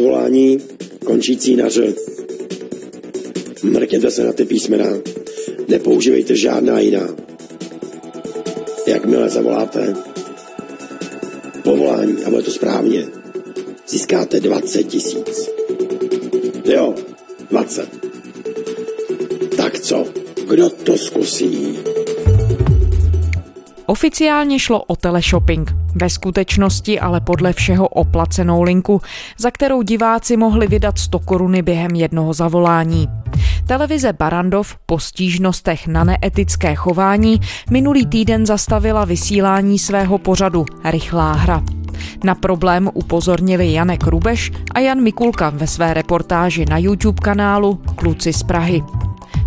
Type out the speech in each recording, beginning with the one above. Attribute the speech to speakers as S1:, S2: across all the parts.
S1: Povolání končící na ř. Mrkněte se na ty písmena. Nepoužívejte žádná jiná. Jakmile zavoláte povolání a bude to správně, získáte 20 tisíc. Jo, 20. Tak co? Kdo to zkusí?
S2: Oficiálně šlo o teleshopping, ve skutečnosti ale podle všeho o placenou linku, za kterou diváci mohli vydat 100 koruny během jednoho zavolání. Televize Barandov po stížnostech na neetické chování minulý týden zastavila vysílání svého pořadu Rychlá hra. Na problém upozornili Janek Rubeš a Jan Mikulka ve své reportáži na YouTube kanálu Kluci z Prahy.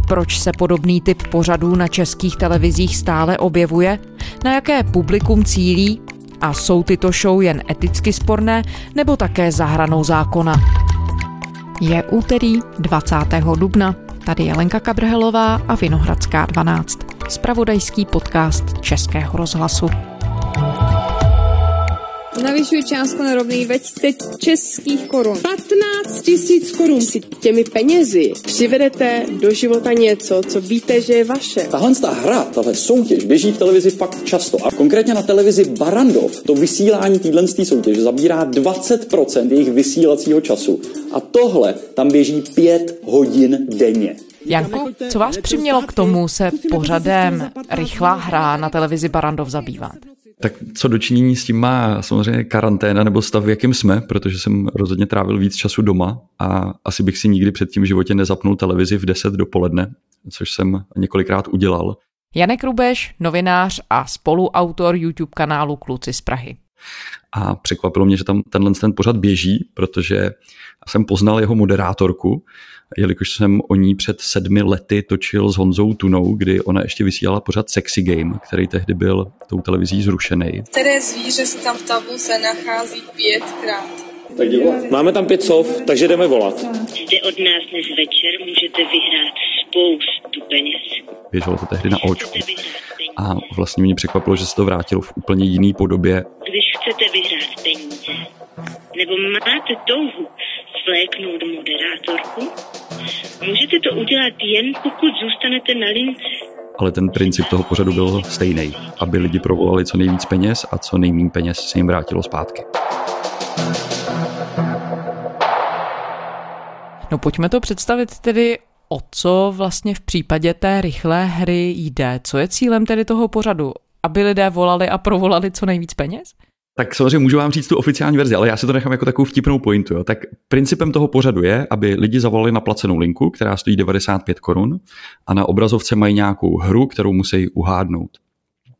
S2: Proč se podobný typ pořadů na českých televizích stále objevuje? Na jaké publikum cílí? A jsou tyto show jen eticky sporné nebo také zahranou zákona? Je úterý 20. dubna. Tady je Lenka Kabrhelová a Vinohradská 12. Spravodajský podcast Českého rozhlasu.
S3: Navyšuji částku na rovný 2000 českých korun.
S4: 15 tisíc korun si těmi penězi přivedete do života něco, co víte, že je vaše.
S5: Tahle ta hra, tahle soutěž běží v televizi fakt často. A konkrétně na televizi Barandov to vysílání téhle soutěže zabírá 20% jejich vysílacího času. A tohle tam běží 5 hodin denně.
S2: Janko, co vás přimělo k tomu se pořadem Rychlá hra na televizi Barandov zabývat?
S6: Tak co dočinění s tím má samozřejmě karanténa nebo stav, v jakým jsme, protože jsem rozhodně trávil víc času doma a asi bych si nikdy předtím v životě nezapnul televizi v 10 dopoledne, což jsem několikrát udělal.
S2: Janek Rubeš, novinář a spoluautor YouTube kanálu Kluci z Prahy.
S6: A překvapilo mě, že tam tenhle ten pořad běží, protože jsem poznal jeho moderátorku, jelikož jsem o ní před sedmi lety točil s Honzou Tunou, kdy ona ještě vysílala pořad Sexy Game, který tehdy byl tou televizí zrušený.
S3: Které zvíře se tam v tabulce nachází pětkrát?
S7: Tak Máme tam pět sov, takže jdeme volat.
S8: Zde od nás dnes večer můžete vyhrát spoustu peněz.
S6: Běželo to tehdy na očku. A vlastně mě překvapilo, že se to vrátilo v úplně jiný podobě.
S8: Když chcete vyhrát peníze, nebo máte touhu svléknout moderátorku, můžete to udělat jen pokud zůstanete na lince.
S6: Ale ten princip toho pořadu byl stejný, aby lidi provolali co nejvíc peněz a co nejméně peněz se jim vrátilo zpátky.
S2: No pojďme to představit tedy o co vlastně v případě té rychlé hry jde. Co je cílem tedy toho pořadu? Aby lidé volali a provolali co nejvíc peněz?
S6: Tak samozřejmě můžu vám říct tu oficiální verzi, ale já si to nechám jako takovou vtipnou pointu. Jo. Tak principem toho pořadu je, aby lidi zavolali na placenou linku, která stojí 95 korun a na obrazovce mají nějakou hru, kterou musí uhádnout.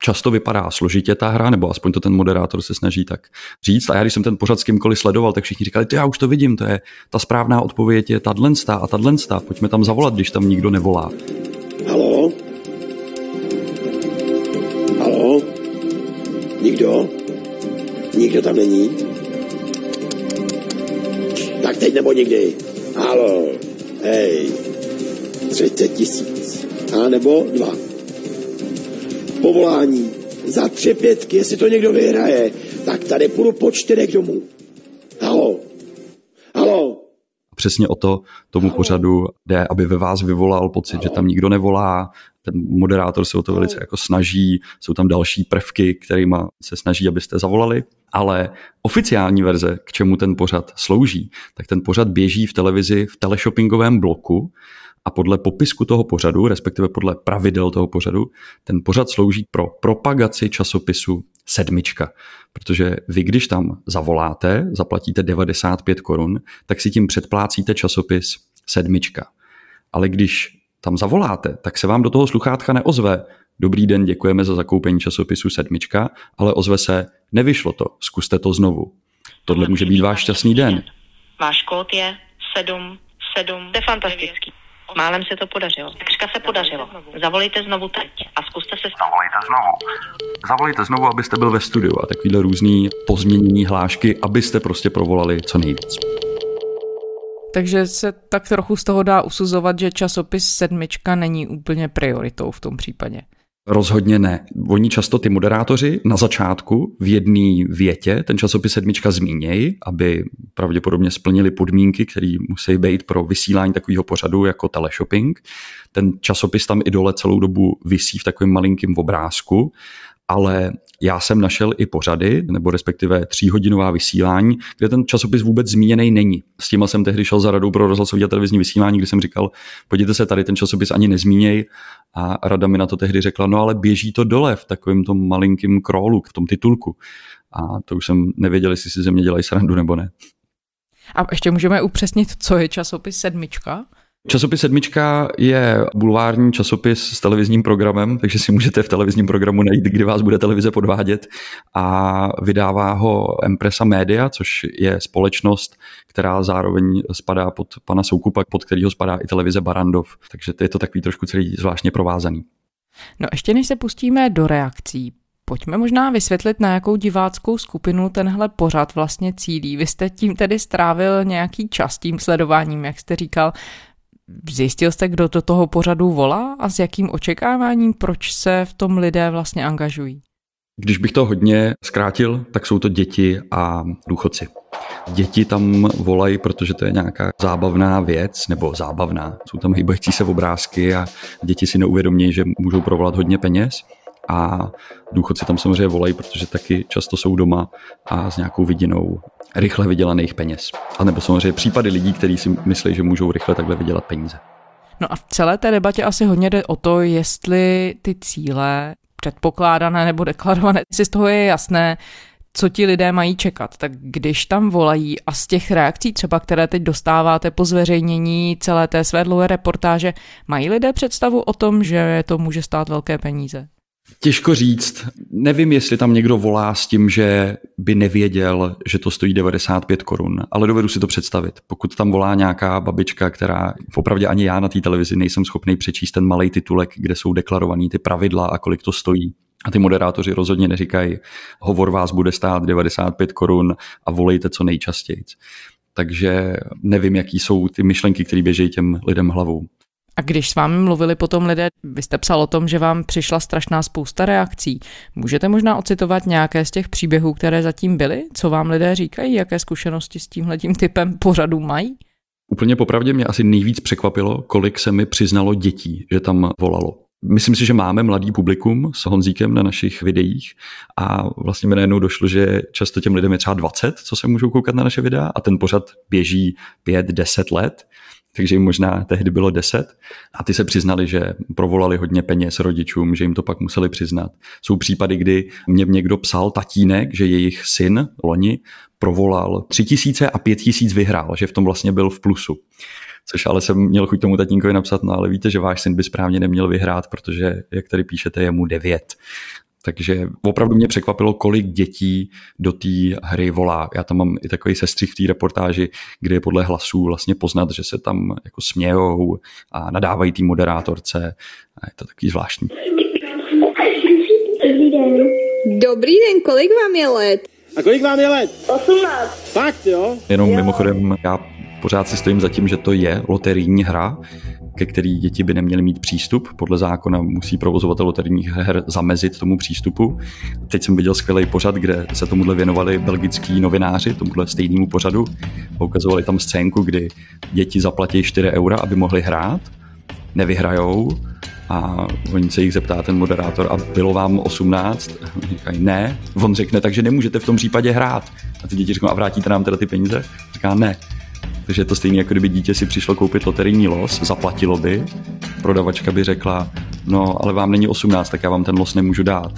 S6: Často vypadá složitě ta hra, nebo aspoň to ten moderátor se snaží tak říct. A já, když jsem ten pořad s kýmkoliv sledoval, tak všichni říkali, ty já už to vidím, to je ta správná odpověď je ta dlenstá a ta dlenstá. Pojďme tam zavolat, když tam nikdo nevolá.
S1: Halo? Halo? Nikdo? Nikdo tam není? Tak teď nebo nikdy. Halo, hej, 30 tisíc. A nebo dva. Povolání za tři pětky, jestli to někdo vyhraje, tak tady půjdu po čtyřech domů. Halo, halo.
S6: Přesně o to tomu pořadu jde, aby ve vás vyvolal pocit, že tam nikdo nevolá, ten moderátor se o to velice jako snaží, jsou tam další prvky, kterými se snaží, abyste zavolali, ale oficiální verze, k čemu ten pořad slouží, tak ten pořad běží v televizi v teleshoppingovém bloku a podle popisku toho pořadu, respektive podle pravidel toho pořadu, ten pořad slouží pro propagaci časopisu sedmička. Protože vy, když tam zavoláte, zaplatíte 95 korun, tak si tím předplácíte časopis sedmička. Ale když tam zavoláte, tak se vám do toho sluchátka neozve. Dobrý den, děkujeme za zakoupení časopisu sedmička, ale ozve se, nevyšlo to, zkuste to znovu. Tohle může být váš šťastný den.
S8: Váš kód je 7, 7, to je fantastický. Málem se to podařilo. Takřka se podařilo. Zavolejte znovu teď a zkuste se...
S6: Zavolejte znovu. Zavolejte znovu, abyste byl ve studiu a takovýhle různý pozměnění hlášky, abyste prostě provolali co nejvíc.
S2: Takže se tak trochu z toho dá usuzovat, že časopis sedmička není úplně prioritou v tom případě.
S6: Rozhodně ne. Oni často ty moderátoři na začátku v jedné větě ten časopis sedmička zmínějí, aby pravděpodobně splnili podmínky, které musí být pro vysílání takového pořadu jako teleshopping. Ten časopis tam i dole celou dobu visí v takovém malinkém obrázku ale já jsem našel i pořady, nebo respektive tříhodinová vysílání, kde ten časopis vůbec zmíněný není. S tím jsem tehdy šel za radou pro rozhlasový a televizní vysílání, kdy jsem říkal, podívejte se, tady ten časopis ani nezmíněj. A rada mi na to tehdy řekla, no ale běží to dole v takovém tom malinkém królu, v tom titulku. A to už jsem nevěděl, jestli si ze mě dělají srandu nebo ne.
S2: A ještě můžeme upřesnit, co je časopis Sedmička?
S6: Časopis Sedmička je bulvární časopis s televizním programem, takže si můžete v televizním programu najít, kdy vás bude televize podvádět a vydává ho Empresa Media, což je společnost, která zároveň spadá pod pana Soukupa, pod kterýho spadá i televize Barandov, takže to je to takový trošku celý zvláštně provázaný.
S2: No ještě než se pustíme do reakcí, Pojďme možná vysvětlit, na jakou diváckou skupinu tenhle pořad vlastně cílí. Vy jste tím tedy strávil nějaký čas tím sledováním, jak jste říkal. Zjistil jste, kdo do toho pořadu volá a s jakým očekáváním, proč se v tom lidé vlastně angažují?
S6: Když bych to hodně zkrátil, tak jsou to děti a důchodci. Děti tam volají, protože to je nějaká zábavná věc, nebo zábavná. Jsou tam hýbající se obrázky a děti si neuvědomí, že můžou provolat hodně peněz. A důchodci tam samozřejmě volají, protože taky často jsou doma a s nějakou vidinou rychle vydělaných peněz. A nebo samozřejmě případy lidí, kteří si myslí, že můžou rychle takhle vydělat peníze.
S2: No a v celé té debatě asi hodně jde o to, jestli ty cíle předpokládané nebo deklarované, jestli z toho je jasné, co ti lidé mají čekat. Tak když tam volají a z těch reakcí třeba, které teď dostáváte po zveřejnění celé té své dlouhé reportáže, mají lidé představu o tom, že to může stát velké peníze?
S6: Těžko říct. Nevím, jestli tam někdo volá s tím, že by nevěděl, že to stojí 95 korun, ale dovedu si to představit. Pokud tam volá nějaká babička, která opravdu ani já na té televizi nejsem schopný přečíst ten malý titulek, kde jsou deklarovaný ty pravidla a kolik to stojí. A ty moderátoři rozhodně neříkají, hovor vás bude stát 95 korun a volejte co nejčastěji. Takže nevím, jaký jsou ty myšlenky, které běžejí těm lidem hlavou.
S2: A když s vámi mluvili potom lidé, vy jste psal o tom, že vám přišla strašná spousta reakcí. Můžete možná ocitovat nějaké z těch příběhů, které zatím byly? Co vám lidé říkají? Jaké zkušenosti s tímhletím typem pořadu mají?
S6: Úplně popravdě mě asi nejvíc překvapilo, kolik se mi přiznalo dětí, že tam volalo. Myslím si, že máme mladý publikum s Honzíkem na našich videích a vlastně mi najednou došlo, že často těm lidem je třeba 20, co se můžou koukat na naše videa a ten pořad běží 5-10 let takže jim možná tehdy bylo 10 a ty se přiznali, že provolali hodně peněz rodičům, že jim to pak museli přiznat. Jsou případy, kdy mě někdo psal tatínek, že jejich syn loni provolal 3000 a 5000 vyhrál, že v tom vlastně byl v plusu. Což ale jsem měl chuť tomu tatínkovi napsat, no ale víte, že váš syn by správně neměl vyhrát, protože, jak tady píšete, je mu 9. Takže opravdu mě překvapilo, kolik dětí do té hry volá. Já tam mám i takový sestřih v té reportáži, kde je podle hlasů vlastně poznat, že se tam jako smějou a nadávají té moderátorce. A je to takový zvláštní.
S3: Dobrý den. Dobrý den, kolik vám je let?
S7: A kolik vám je let?
S3: 18.
S7: Fakt, jo?
S6: Jenom jo. mimochodem, já pořád si stojím za tím, že to je loterijní hra, ke který děti by neměly mít přístup. Podle zákona musí provozovatel loterijních her zamezit tomu přístupu. Teď jsem viděl skvělý pořad, kde se tomuhle věnovali belgický novináři, tomuhle stejnému pořadu. Ukazovali tam scénku, kdy děti zaplatí 4 eura, aby mohli hrát, nevyhrajou a oni se jich zeptá ten moderátor, a bylo vám 18? A říkají, ne. On řekne, takže nemůžete v tom případě hrát. A ty děti řeknou, a vrátíte nám teda ty peníze? Říká, ne. Takže je to stejné, jako kdyby dítě si přišlo koupit loterijní los, zaplatilo by, prodavačka by řekla, no ale vám není 18, tak já vám ten los nemůžu dát,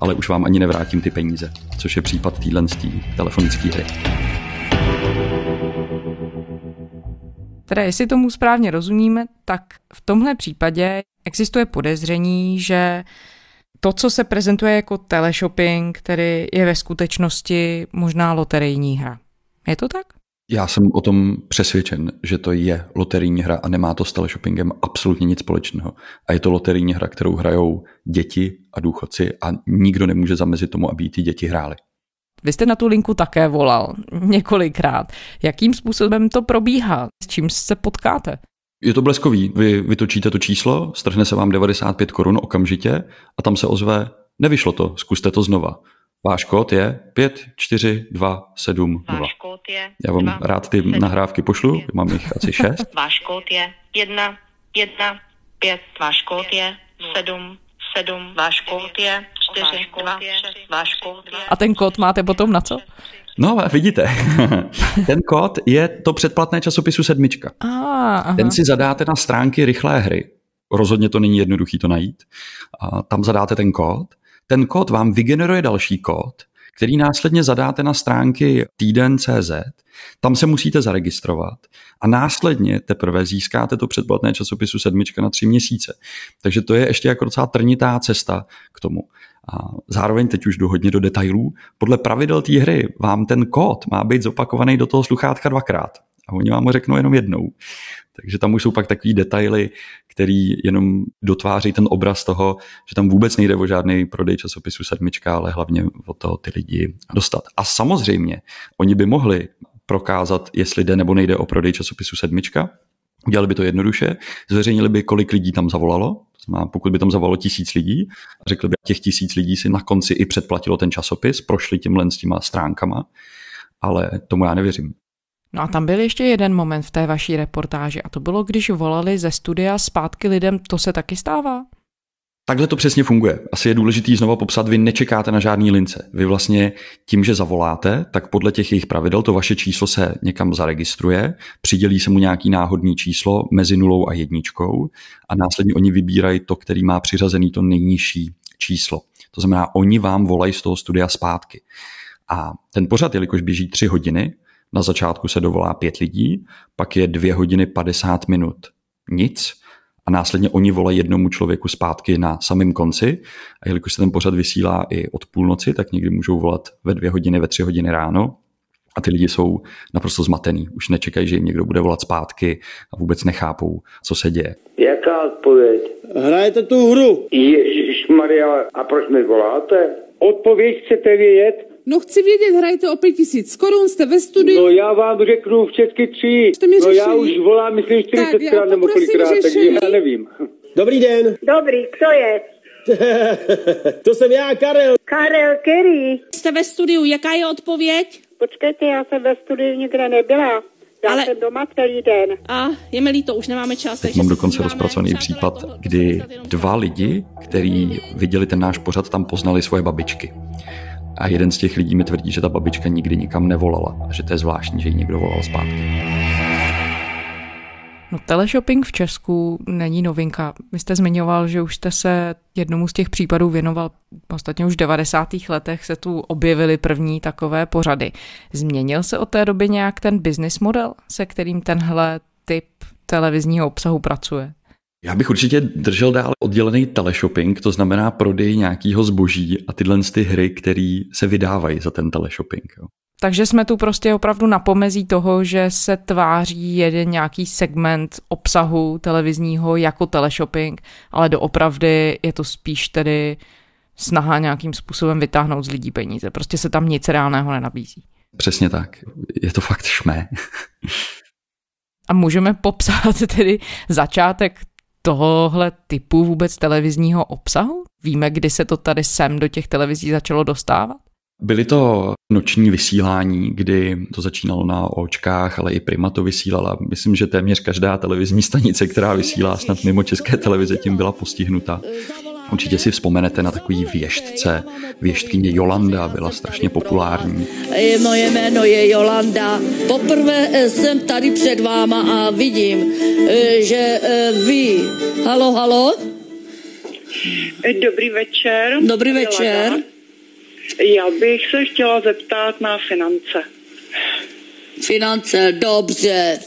S6: ale už vám ani nevrátím ty peníze, což je případ téhle telefonické hry.
S2: Teda jestli tomu správně rozumíme, tak v tomhle případě existuje podezření, že to, co se prezentuje jako teleshopping, který je ve skutečnosti možná loterijní hra. Je to tak?
S6: Já jsem o tom přesvědčen, že to je loterijní hra a nemá to s teleshoppingem absolutně nic společného. A je to loterijní hra, kterou hrajou děti a důchodci a nikdo nemůže zamezit tomu, aby ty děti hrály.
S2: Vy jste na tu linku také volal několikrát. Jakým způsobem to probíhá? S čím se potkáte?
S6: Je to bleskový. Vy vytočíte to číslo, strhne se vám 95 korun okamžitě a tam se ozve, nevyšlo to, zkuste to znova. Váš kód je 5, 4, 2, 7, 0.
S8: Váš kód je
S6: Já vám
S8: dva,
S6: rád ty
S8: sedm,
S6: nahrávky pošlu, mám jich asi 6.
S8: Váš kód je 1, 1, 5, váš kód je 7, 7, váš kód je 4, 2, 6, váš kód je...
S2: A ten kód máte potom na co?
S6: No, vidíte, ten kód je to předplatné časopisu sedmička.
S2: A, aha.
S6: Ten si zadáte na stránky rychlé hry. Rozhodně to není jednoduchý to najít. A tam zadáte ten kód. Ten kód vám vygeneruje další kód, který následně zadáte na stránky týden.cz. Tam se musíte zaregistrovat a následně teprve získáte to předplatné časopisu sedmička na tři měsíce. Takže to je ještě jako docela trnitá cesta k tomu. A zároveň teď už jdu hodně do detailů. Podle pravidel té hry vám ten kód má být zopakovaný do toho sluchátka dvakrát. A oni vám ho řeknou jenom jednou. Takže tam už jsou pak takový detaily, který jenom dotváří ten obraz toho, že tam vůbec nejde o žádný prodej časopisu sedmička, ale hlavně o to ty lidi dostat. A samozřejmě, oni by mohli prokázat, jestli jde nebo nejde o prodej časopisu sedmička. Udělali by to jednoduše, zveřejnili by, kolik lidí tam zavolalo, to znamená, pokud by tam zavolalo tisíc lidí, a řekli by, těch tisíc lidí si na konci i předplatilo ten časopis, prošli tímhle s těma stránkama, ale tomu já nevěřím.
S2: No a tam byl ještě jeden moment v té vaší reportáži a to bylo, když volali ze studia zpátky lidem, to se taky stává?
S6: Takhle to přesně funguje. Asi je důležité znova popsat, vy nečekáte na žádný lince. Vy vlastně tím, že zavoláte, tak podle těch jejich pravidel to vaše číslo se někam zaregistruje, přidělí se mu nějaký náhodný číslo mezi nulou a jedničkou a následně oni vybírají to, který má přiřazený to nejnižší číslo. To znamená, oni vám volají z toho studia zpátky. A ten pořad, jelikož běží tři hodiny, na začátku se dovolá pět lidí, pak je dvě hodiny 50 minut nic a následně oni volají jednomu člověku zpátky na samém konci a jelikož se ten pořad vysílá i od půlnoci, tak někdy můžou volat ve dvě hodiny, ve tři hodiny ráno a ty lidi jsou naprosto zmatený. Už nečekají, že jim někdo bude volat zpátky a vůbec nechápou, co se děje.
S9: Jaká odpověď?
S1: Hrajete tu hru.
S9: Ježíš Maria, a proč mi voláte? Odpověď chcete vědět?
S4: No chci vědět, hrajete o 5000 korun, jste ve studiu.
S9: No já vám řeknu v česky tři.
S4: Jste mi
S9: no já už volám, myslím,
S4: Tak, já
S9: 40krát nebo kolikrát, takže já nevím.
S1: Dobrý den.
S10: Dobrý, kdo je?
S1: to jsem já, Karel.
S10: Karel Kerry.
S3: Jste ve studiu, jaká je odpověď?
S10: Počkejte, já jsem ve studiu nikde nebyla. Já
S3: Ale-
S10: jsem doma celý den.
S3: A je mi líto, už nemáme čas.
S6: Teď
S3: takže
S6: mám dokonce rozpracovaný případ, kdy dva lidi, kteří viděli ten náš pořad, tam poznali svoje babičky. A jeden z těch lidí mi tvrdí, že ta babička nikdy nikam nevolala a že to je zvláštní, že jí někdo volal zpátky.
S2: No teleshopping v Česku není novinka. Vy jste zmiňoval, že už jste se jednomu z těch případů věnoval. Ostatně už v 90. letech se tu objevily první takové pořady. Změnil se od té doby nějak ten business model, se kterým tenhle typ televizního obsahu pracuje?
S6: Já bych určitě držel dál oddělený teleshopping, to znamená prodej nějakého zboží a tyhle ty hry, které se vydávají za ten teleshopping. Jo.
S2: Takže jsme tu prostě opravdu na pomezí toho, že se tváří jeden nějaký segment obsahu televizního jako teleshopping, ale doopravdy je to spíš tedy snaha nějakým způsobem vytáhnout z lidí peníze. Prostě se tam nic reálného nenabízí.
S6: Přesně tak. Je to fakt šmé.
S2: A můžeme popsat tedy začátek tohohle typu vůbec televizního obsahu? Víme, kdy se to tady sem do těch televizí začalo dostávat?
S6: Byly to noční vysílání, kdy to začínalo na očkách, ale i Prima to vysílala. Myslím, že téměř každá televizní stanice, která vysílá snad mimo české televize, tím byla postihnuta. Určitě si vzpomenete na takový věštce. Věštkyně Jolanda byla strašně populární.
S11: Moje jméno je Jolanda. Poprvé eh, jsem tady před váma a vidím, eh, že eh, vy... Halo, halo?
S8: Dobrý večer.
S11: Dobrý večer.
S8: Já bych se chtěla zeptat na finance.
S11: Finance, dobře.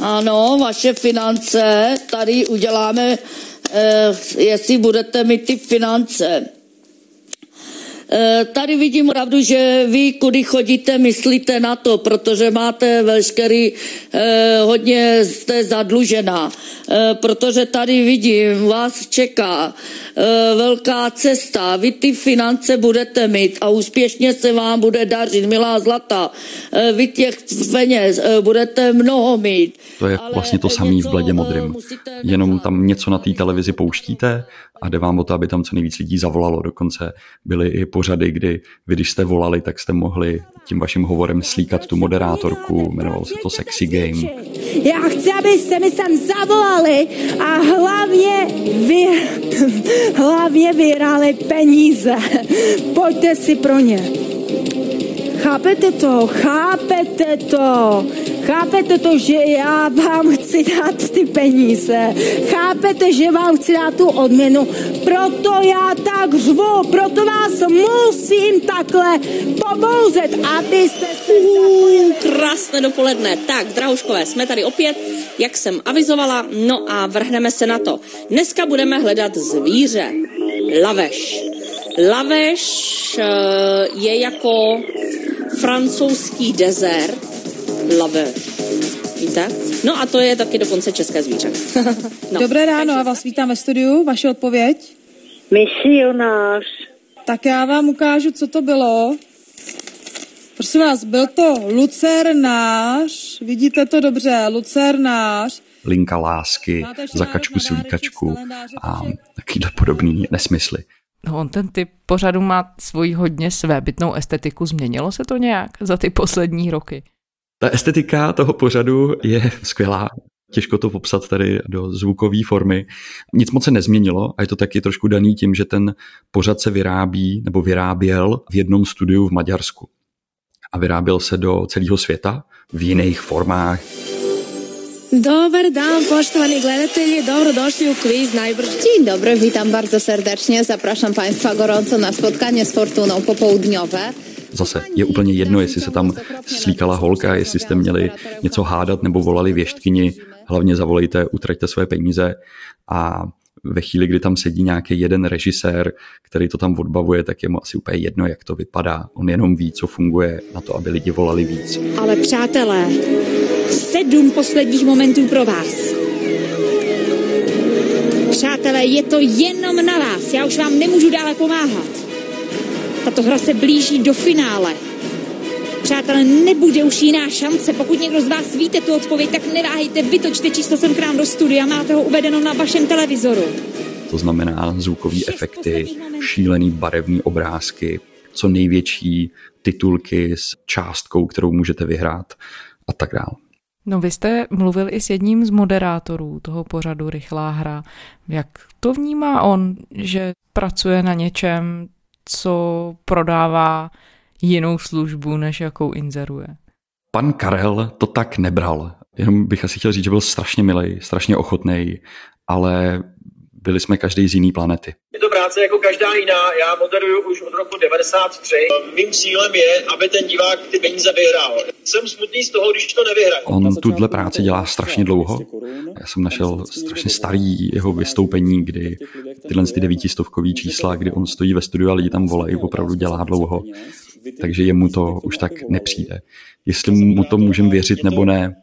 S11: Ano, vaše finance, tady uděláme, jestli budete mít ty finance. E, tady vidím pravdu, že vy, kudy chodíte, myslíte na to, protože máte veškerý, e, hodně jste zadlužená. E, protože tady vidím, vás čeká velká cesta. Vy ty finance budete mít a úspěšně se vám bude dařit, milá zlata. Vy těch peněz budete mnoho mít.
S6: To je vlastně to samé v bledě modrým. Jenom tam něco na té televizi pouštíte a jde vám o to, aby tam co nejvíc lidí zavolalo. Dokonce byly i pořady, kdy vy, když jste volali, tak jste mohli tím vaším hovorem slíkat tu moderátorku, jmenovalo se to Sexy Game.
S12: Já chci, abyste mi sem zavolali a hlavně vy, hlavně vyhráli peníze. Pojďte si pro ně. Chápete to? Chápete to? Chápete to, že já vám chci dát ty peníze? Chápete, že vám chci dát tu odměnu? Proto já tak řvu, proto vás musím takhle pobouzet, abyste se
S13: uh, Krásné dopoledne. Tak, drahuškové, jsme tady opět, jak jsem avizovala, no a vrhneme se na to. Dneska budeme hledat zvíře. Laveš. Laveš uh, je jako francouzský dezert lave. Víte? No a to je taky dokonce české zvíře.
S14: no. Dobré ráno a vás vítám ve studiu. Vaše odpověď?
S10: Misionář.
S14: Tak já vám ukážu, co to bylo. Prosím vás, byl to lucernář, vidíte to dobře, lucernář.
S6: Linka lásky, zakačku slíkačku a takovýhle podobný nesmysly.
S2: No, on ten typ pořadu má svoji hodně svébytnou estetiku. Změnilo se to nějak za ty poslední roky?
S6: Ta estetika toho pořadu je skvělá. Těžko to popsat tady do zvukové formy. Nic moc se nezměnilo a je to taky trošku daný tím, že ten pořad se vyrábí nebo vyráběl v jednom studiu v Maďarsku. A vyráběl se do celého světa v jiných formách.
S15: Dobar dan, poštovani gledatelji, dobrodošli u kwiz najbrž.
S16: Dzień dobry, witam bardzo serdecznie. Zapraszam Państwa gorąco na spotkanie z Fortuną popołudniowe.
S6: Zase je úplně jedno, jestli se tam slíkala holka, jestli jste měli něco hádat nebo volali věštkyni, hlavně zavolejte, utraťte své peníze a ve chvíli, kdy tam sedí nějaký jeden režisér, který to tam odbavuje, tak je mu asi úplně jedno, jak to vypadá. On jenom ví, co funguje na to, aby lidi volali víc.
S15: Ale přátelé, sedm posledních momentů pro vás. Přátelé, je to jenom na vás. Já už vám nemůžu dále pomáhat. Tato hra se blíží do finále. Přátelé, nebude už jiná šance. Pokud někdo z vás víte tu odpověď, tak neváhejte, vytočte číslo sem k nám do studia, máte ho uvedeno na vašem televizoru.
S6: To znamená zvukové efekty, šílený barevný obrázky, co největší titulky s částkou, kterou můžete vyhrát a tak dále.
S2: No vy jste mluvil i s jedním z moderátorů toho pořadu Rychlá hra. Jak to vnímá on, že pracuje na něčem, co prodává jinou službu, než jakou inzeruje.
S6: Pan Karel to tak nebral. Jenom bych asi chtěl říct, že byl strašně milý, strašně ochotný, ale byli jsme každý z jiný planety.
S17: Je to práce jako každá jiná, já moderuju už od roku 93. Mým cílem je, aby ten divák ty peníze vyhrál. Jsem smutný z toho, když to nevyhraje.
S6: On tuhle práci dělá strašně dlouho. Já jsem našel strašně starý jeho vystoupení, kdy tyhle ty devítistovkový čísla, kdy on stojí ve studiu a lidi tam volají, opravdu dělá dlouho. Takže jemu to už tak nepřijde. Jestli mu to můžeme věřit nebo ne,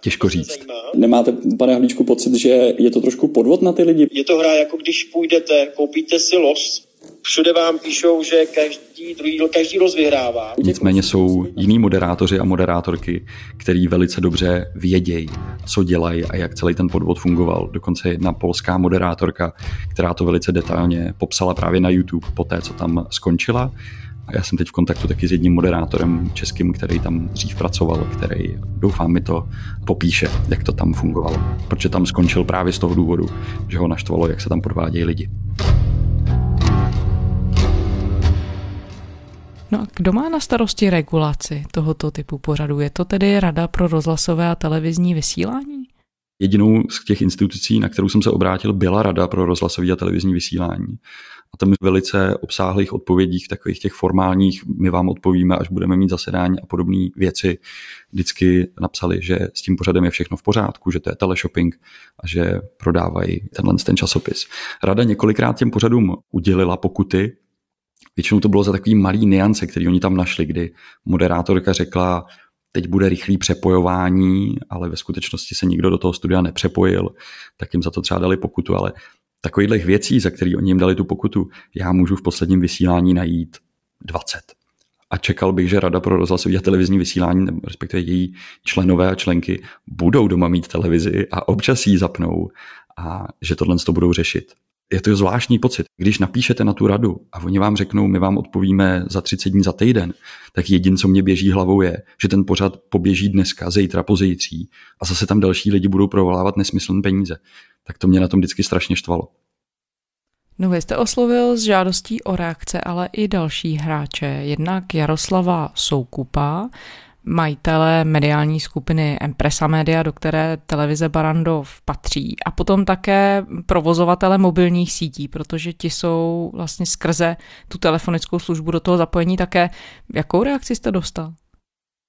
S6: Těžko říct.
S5: Nemáte, pane Havlíčku, pocit, že je to trošku podvod na ty lidi?
S17: Je to hra, jako když půjdete, koupíte si los, všude vám píšou, že každý druhý, každý los vyhrává.
S6: Nicméně jsou jiní moderátoři a moderátorky, který velice dobře vědějí, co dělají a jak celý ten podvod fungoval. Dokonce jedna polská moderátorka, která to velice detailně popsala právě na YouTube po té, co tam skončila já jsem teď v kontaktu taky s jedním moderátorem českým, který tam dřív pracoval, který doufám mi to popíše, jak to tam fungovalo. Protože tam skončil právě z toho důvodu, že ho naštvalo, jak se tam podvádějí lidi.
S2: No a kdo má na starosti regulaci tohoto typu pořadu? Je to tedy Rada pro rozhlasové a televizní vysílání?
S6: Jedinou z těch institucí, na kterou jsem se obrátil, byla Rada pro rozhlasové a televizní vysílání. A tam velice obsáhlých odpovědích, takových těch formálních, my vám odpovíme, až budeme mít zasedání a podobné věci, vždycky napsali, že s tím pořadem je všechno v pořádku, že to je teleshopping a že prodávají tenhle ten časopis. Rada několikrát těm pořadům udělila pokuty, Většinou to bylo za takový malý niance, který oni tam našli, kdy moderátorka řekla, teď bude rychlý přepojování, ale ve skutečnosti se nikdo do toho studia nepřepojil, tak jim za to třeba dali pokutu, ale takových věcí, za který oni jim dali tu pokutu, já můžu v posledním vysílání najít 20. A čekal bych, že Rada pro rozhlasový a televizní vysílání, respektive její členové a členky, budou doma mít televizi a občas ji zapnou a že tohle to budou řešit je to zvláštní pocit. Když napíšete na tu radu a oni vám řeknou, my vám odpovíme za 30 dní za týden, tak jediné, co mě běží hlavou je, že ten pořad poběží dneska, zítra, pozítří a zase tam další lidi budou provolávat nesmyslné peníze. Tak to mě na tom vždycky strašně štvalo.
S2: No vy jste oslovil s žádostí o reakce, ale i další hráče. Jednak Jaroslava Soukupa, majitele mediální skupiny Empresa Media, do které televize Barandov patří a potom také provozovatele mobilních sítí, protože ti jsou vlastně skrze tu telefonickou službu do toho zapojení také. Jakou reakci jste dostal?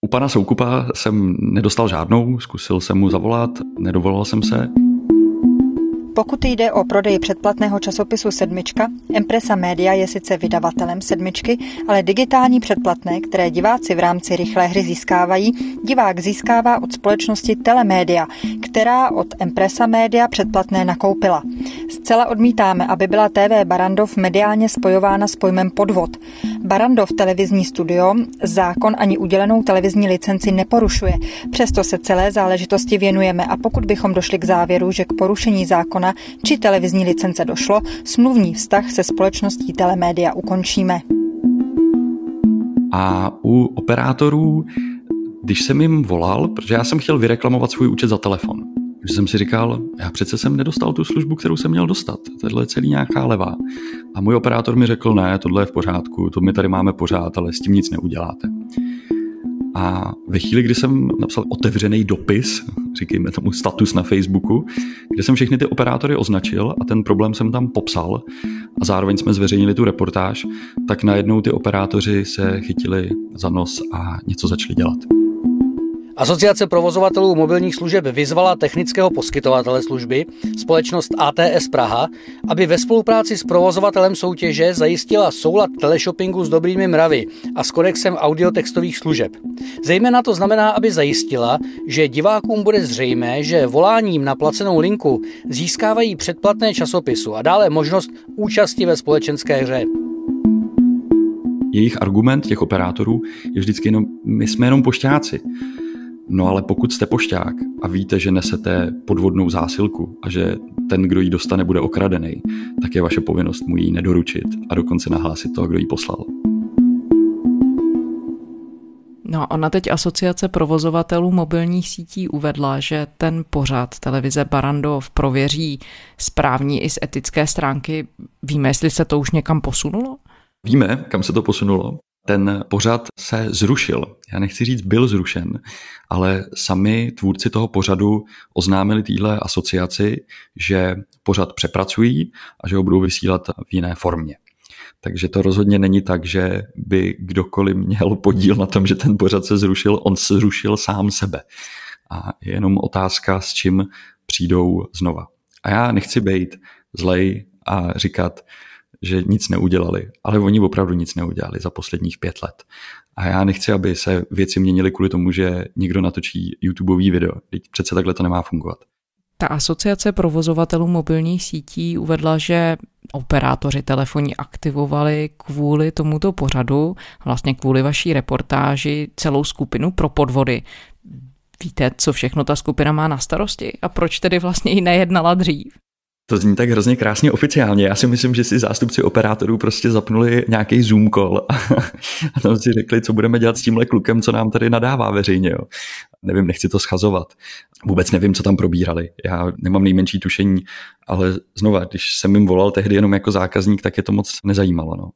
S6: U pana Soukupa jsem nedostal žádnou, zkusil jsem mu zavolat, nedovolal jsem se.
S18: Pokud jde o prodej předplatného časopisu Sedmička, Empresa Media je sice vydavatelem Sedmičky, ale digitální předplatné, které diváci v rámci rychlé hry získávají, divák získává od společnosti Telemedia, která od Empresa Media předplatné nakoupila. Zcela odmítáme, aby byla TV Barandov mediálně spojována s pojmem podvod. Barandov televizní studio zákon ani udělenou televizní licenci neporušuje, přesto se celé záležitosti věnujeme a pokud bychom došli k závěru, že k porušení zákona či televizní licence došlo, smluvní vztah se společností Telemédia ukončíme.
S6: A u operátorů, když jsem jim volal, protože já jsem chtěl vyreklamovat svůj účet za telefon, že jsem si říkal, já přece jsem nedostal tu službu, kterou jsem měl dostat. Tohle je celý nějaká levá. A můj operátor mi řekl, ne, tohle je v pořádku, to my tady máme pořád, ale s tím nic neuděláte. A ve chvíli, kdy jsem napsal otevřený dopis, říkejme tomu status na Facebooku, kde jsem všechny ty operátory označil a ten problém jsem tam popsal a zároveň jsme zveřejnili tu reportáž, tak najednou ty operátoři se chytili za nos a něco začali dělat.
S19: Asociace provozovatelů mobilních služeb vyzvala technického poskytovatele služby, společnost ATS Praha, aby ve spolupráci s provozovatelem soutěže zajistila soulad teleshoppingu s dobrými mravy a s kodexem audiotextových služeb. Zejména to znamená, aby zajistila, že divákům bude zřejmé, že voláním na placenou linku získávají předplatné časopisu a dále možnost účasti ve společenské hře
S6: jejich argument těch operátorů je vždycky jenom, my jsme jenom pošťáci. No ale pokud jste pošťák a víte, že nesete podvodnou zásilku a že ten, kdo ji dostane, bude okradený, tak je vaše povinnost mu ji nedoručit a dokonce nahlásit toho, kdo ji poslal.
S2: No ona teď asociace provozovatelů mobilních sítí uvedla, že ten pořad televize Barandov prověří správní i z etické stránky. Víme, jestli se to už někam posunulo?
S6: Víme, kam se to posunulo ten pořad se zrušil. Já nechci říct, byl zrušen, ale sami tvůrci toho pořadu oznámili téhle asociaci, že pořad přepracují a že ho budou vysílat v jiné formě. Takže to rozhodně není tak, že by kdokoliv měl podíl na tom, že ten pořad se zrušil, on se zrušil sám sebe. A je jenom otázka, s čím přijdou znova. A já nechci být zlej a říkat, že nic neudělali, ale oni opravdu nic neudělali za posledních pět let. A já nechci, aby se věci měnily kvůli tomu, že někdo natočí YouTubeový video. Teď přece takhle to nemá fungovat.
S2: Ta asociace provozovatelů mobilních sítí uvedla, že operátoři telefonní aktivovali kvůli tomuto pořadu, vlastně kvůli vaší reportáži, celou skupinu pro podvody. Víte, co všechno ta skupina má na starosti a proč tedy vlastně i nejednala dřív?
S6: To zní tak hrozně krásně oficiálně. Já si myslím, že si zástupci operátorů prostě zapnuli nějaký Zoom call a, tam si řekli, co budeme dělat s tímhle klukem, co nám tady nadává veřejně. Jo. Nevím, nechci to schazovat. Vůbec nevím, co tam probírali. Já nemám nejmenší tušení, ale znova, když jsem jim volal tehdy jenom jako zákazník, tak je to moc nezajímalo. No.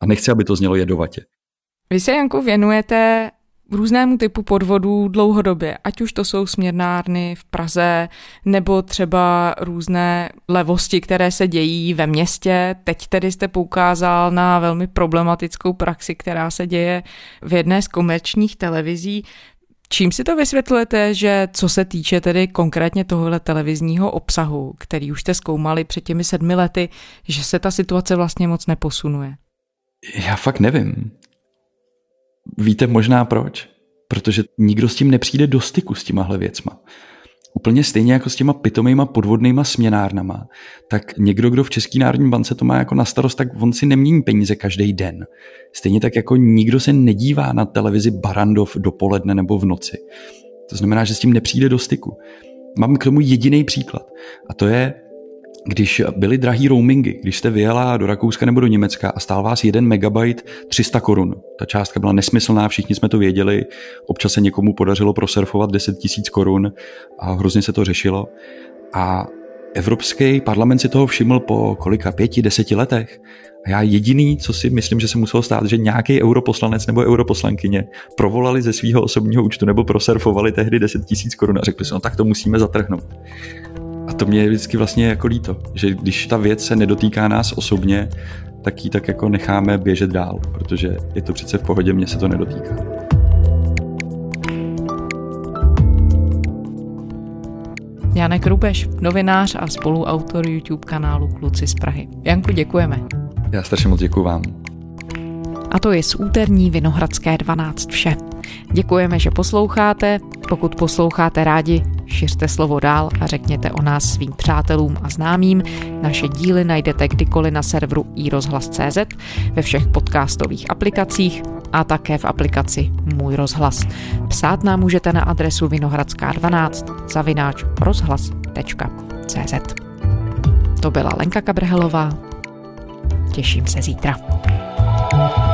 S6: A nechci, aby to znělo jedovatě.
S2: Vy se, Janku, věnujete různému typu podvodů dlouhodobě, ať už to jsou směrnárny v Praze, nebo třeba různé levosti, které se dějí ve městě. Teď tedy jste poukázal na velmi problematickou praxi, která se děje v jedné z komerčních televizí. Čím si to vysvětlujete, že co se týče tedy konkrétně tohohle televizního obsahu, který už jste zkoumali před těmi sedmi lety, že se ta situace vlastně moc neposunuje?
S6: Já fakt nevím. Víte možná proč? Protože nikdo s tím nepřijde do styku s těmahle věcma. Úplně stejně jako s těma pitomýma podvodnýma směnárnama, tak někdo, kdo v České národní bance to má jako na starost, tak on si nemění peníze každý den. Stejně tak jako nikdo se nedívá na televizi Barandov dopoledne nebo v noci. To znamená, že s tím nepřijde do styku. Mám k tomu jediný příklad. A to je když byly drahý roamingy, když jste vyjela do Rakouska nebo do Německa a stál vás 1 megabyte 300 korun. Ta částka byla nesmyslná, všichni jsme to věděli. Občas se někomu podařilo prosurfovat 10 tisíc korun a hrozně se to řešilo. A Evropský parlament si toho všiml po kolika, pěti, deseti letech. A já jediný, co si myslím, že se muselo stát, že nějaký europoslanec nebo europoslankyně provolali ze svého osobního účtu nebo prosurfovali tehdy 10 tisíc korun a řekli si, no tak to musíme zatrhnout. A to mě je vždycky vlastně jako líto, že když ta věc se nedotýká nás osobně, tak ji tak jako necháme běžet dál, protože je to přece v pohodě, mě se to nedotýká.
S2: Janek Rubeš, novinář a spoluautor YouTube kanálu Kluci z Prahy. Janku, děkujeme.
S6: Já strašně moc děkuji vám.
S2: A to je z úterní Vinohradské 12 vše. Děkujeme, že posloucháte. Pokud posloucháte rádi, šiřte slovo dál a řekněte o nás svým přátelům a známým. Naše díly najdete kdykoliv na serveru iRozhlas.cz, ve všech podcastových aplikacích a také v aplikaci Můj rozhlas. Psát nám můžete na adresu vinohradská12 zavináč rozhlas.cz To byla Lenka Kabrhelová. Těším se zítra. thank you